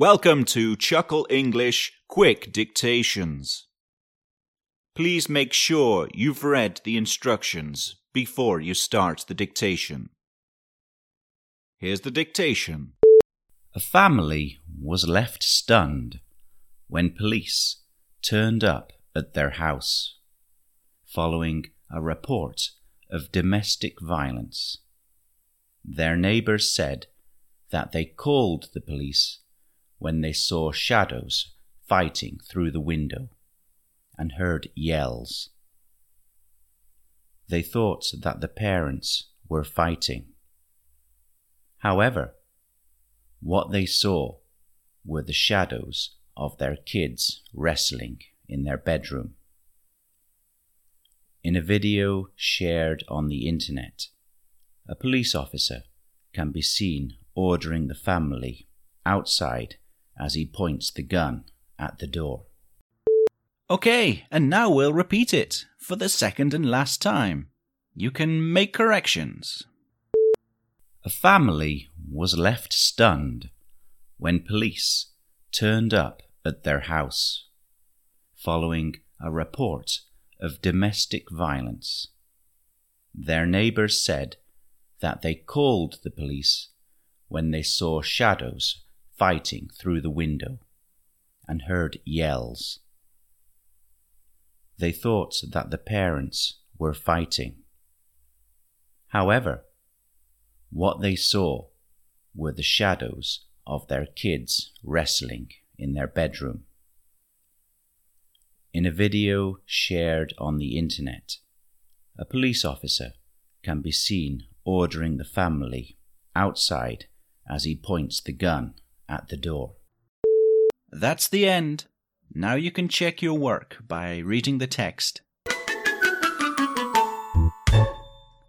Welcome to Chuckle English Quick Dictations. Please make sure you've read the instructions before you start the dictation. Here's the dictation. A family was left stunned when police turned up at their house following a report of domestic violence. Their neighbors said that they called the police when they saw shadows fighting through the window and heard yells. They thought that the parents were fighting. However, what they saw were the shadows of their kids wrestling in their bedroom. In a video shared on the internet, a police officer can be seen ordering the family outside as he points the gun at the door. Okay, and now we'll repeat it for the second and last time. You can make corrections. A family was left stunned when police turned up at their house following a report of domestic violence. Their neighbors said that they called the police when they saw shadows fighting through the window and heard yells. They thought that the parents were fighting. However, what they saw were the shadows of their kids wrestling in their bedroom. In a video shared on the internet, a police officer can be seen ordering the family outside as he points the gun at the door. That's the end. Now you can check your work by reading the text.